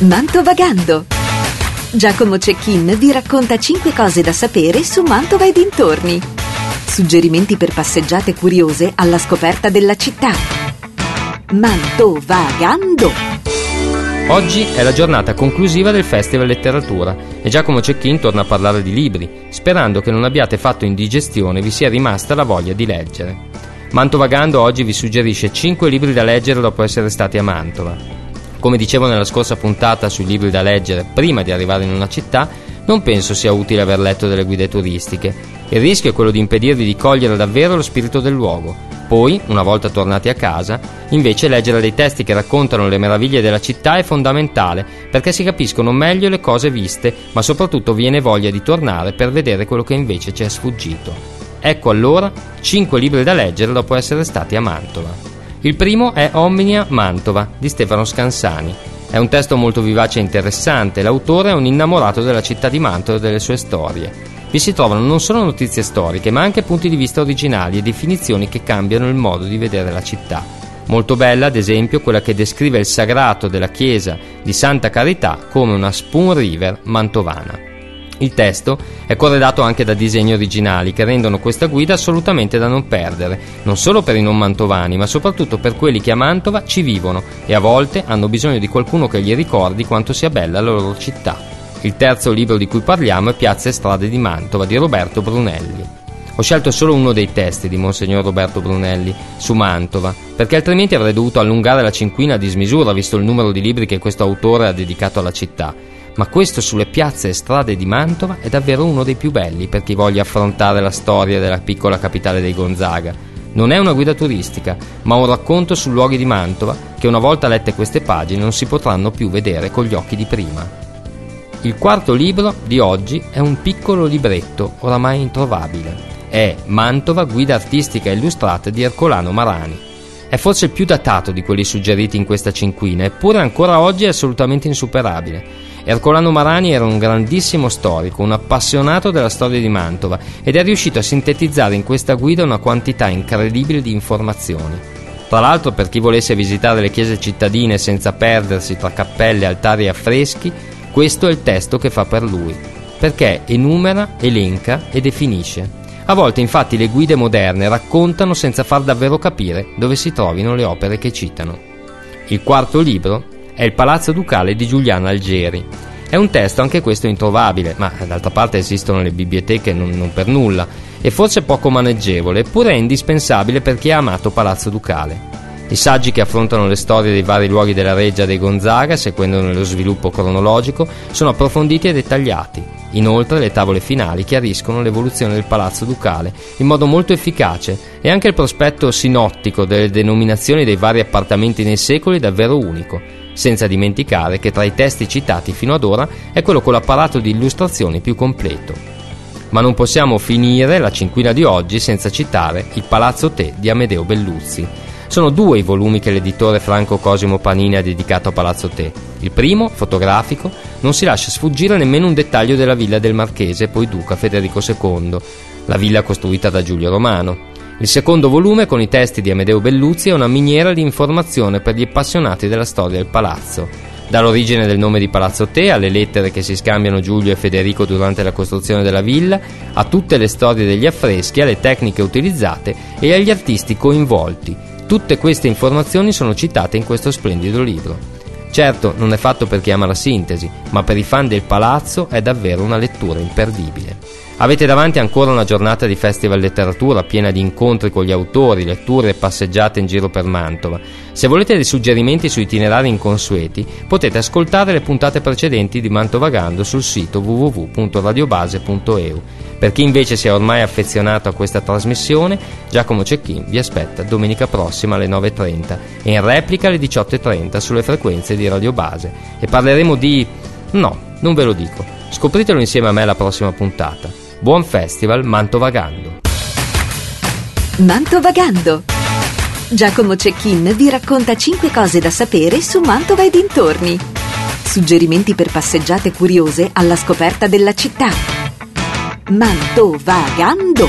Mantovagando. Giacomo Cecchin vi racconta 5 cose da sapere su Mantova e dintorni. Suggerimenti per passeggiate curiose alla scoperta della città. Mantovagando. Oggi è la giornata conclusiva del Festival Letteratura e Giacomo Cecchin torna a parlare di libri, sperando che non abbiate fatto indigestione e vi sia rimasta la voglia di leggere. Mantovagando oggi vi suggerisce 5 libri da leggere dopo essere stati a Mantova. Come dicevo nella scorsa puntata sui libri da leggere prima di arrivare in una città, non penso sia utile aver letto delle guide turistiche. Il rischio è quello di impedirvi di cogliere davvero lo spirito del luogo. Poi, una volta tornati a casa, invece leggere dei testi che raccontano le meraviglie della città è fondamentale perché si capiscono meglio le cose viste, ma soprattutto viene voglia di tornare per vedere quello che invece ci è sfuggito. Ecco allora 5 libri da leggere dopo essere stati a Mantova. Il primo è Omnia Mantova di Stefano Scansani. È un testo molto vivace e interessante, l'autore è un innamorato della città di Mantova e delle sue storie. Vi si trovano non solo notizie storiche, ma anche punti di vista originali e definizioni che cambiano il modo di vedere la città. Molto bella, ad esempio, quella che descrive il sagrato della chiesa di Santa Carità come una Spoon River mantovana. Il testo è corredato anche da disegni originali che rendono questa guida assolutamente da non perdere, non solo per i non mantovani, ma soprattutto per quelli che a Mantova ci vivono e a volte hanno bisogno di qualcuno che gli ricordi quanto sia bella la loro città. Il terzo libro di cui parliamo è Piazze e strade di Mantova di Roberto Brunelli. Ho scelto solo uno dei testi di Monsignor Roberto Brunelli su Mantova, perché altrimenti avrei dovuto allungare la cinquina a dismisura visto il numero di libri che questo autore ha dedicato alla città ma questo sulle piazze e strade di Mantova è davvero uno dei più belli per chi voglia affrontare la storia della piccola capitale dei Gonzaga. Non è una guida turistica, ma un racconto su luoghi di Mantova che una volta lette queste pagine non si potranno più vedere con gli occhi di prima. Il quarto libro di oggi è un piccolo libretto oramai introvabile. È Mantova, guida artistica illustrata di Ercolano Marani. È forse il più datato di quelli suggeriti in questa cinquina, eppure ancora oggi è assolutamente insuperabile. Ercolano Marani era un grandissimo storico, un appassionato della storia di Mantova ed è riuscito a sintetizzare in questa guida una quantità incredibile di informazioni. Tra l'altro, per chi volesse visitare le chiese cittadine senza perdersi tra cappelle, altari e affreschi, questo è il testo che fa per lui, perché enumera, elenca e definisce. A volte infatti le guide moderne raccontano senza far davvero capire dove si trovino le opere che citano. Il quarto libro è il Palazzo Ducale di Giuliano Algeri. È un testo anche questo introvabile, ma d'altra parte esistono le biblioteche non, non per nulla, e forse poco maneggevole, eppure è indispensabile per chi ha amato Palazzo Ducale. I saggi che affrontano le storie dei vari luoghi della reggia dei Gonzaga, seguendone lo sviluppo cronologico, sono approfonditi e dettagliati. Inoltre le tavole finali chiariscono l'evoluzione del palazzo ducale in modo molto efficace e anche il prospetto sinottico delle denominazioni dei vari appartamenti nei secoli è davvero unico senza dimenticare che tra i testi citati fino ad ora è quello con l'apparato di illustrazioni più completo. Ma non possiamo finire la cinquina di oggi senza citare Il Palazzo Te di Amedeo Belluzzi. Sono due i volumi che l'editore Franco Cosimo Panini ha dedicato a Palazzo Te. Il primo, fotografico, non si lascia sfuggire nemmeno un dettaglio della villa del marchese, poi duca Federico II, la villa costruita da Giulio Romano. Il secondo volume, con i testi di Amedeo Belluzzi, è una miniera di informazione per gli appassionati della storia del palazzo. Dall'origine del nome di Palazzo Te alle lettere che si scambiano Giulio e Federico durante la costruzione della villa, a tutte le storie degli affreschi, alle tecniche utilizzate e agli artisti coinvolti. Tutte queste informazioni sono citate in questo splendido libro. Certo, non è fatto per chi ama la sintesi, ma per i fan del palazzo è davvero una lettura imperdibile. Avete davanti ancora una giornata di festival letteratura piena di incontri con gli autori, letture e passeggiate in giro per Mantova. Se volete dei suggerimenti su itinerari inconsueti, potete ascoltare le puntate precedenti di Mantovagando sul sito www.radiobase.eu. Per chi invece si è ormai affezionato a questa trasmissione, Giacomo Cecchin vi aspetta domenica prossima alle 9.30 e in replica alle 18.30 sulle frequenze di Radio Base. E parleremo di... no, non ve lo dico. Scopritelo insieme a me la prossima puntata. Buon festival Mantovagando. Mantovagando. Giacomo Cecchin vi racconta 5 cose da sapere su Mantova e dintorni. Suggerimenti per passeggiate curiose alla scoperta della città. Mantovagando.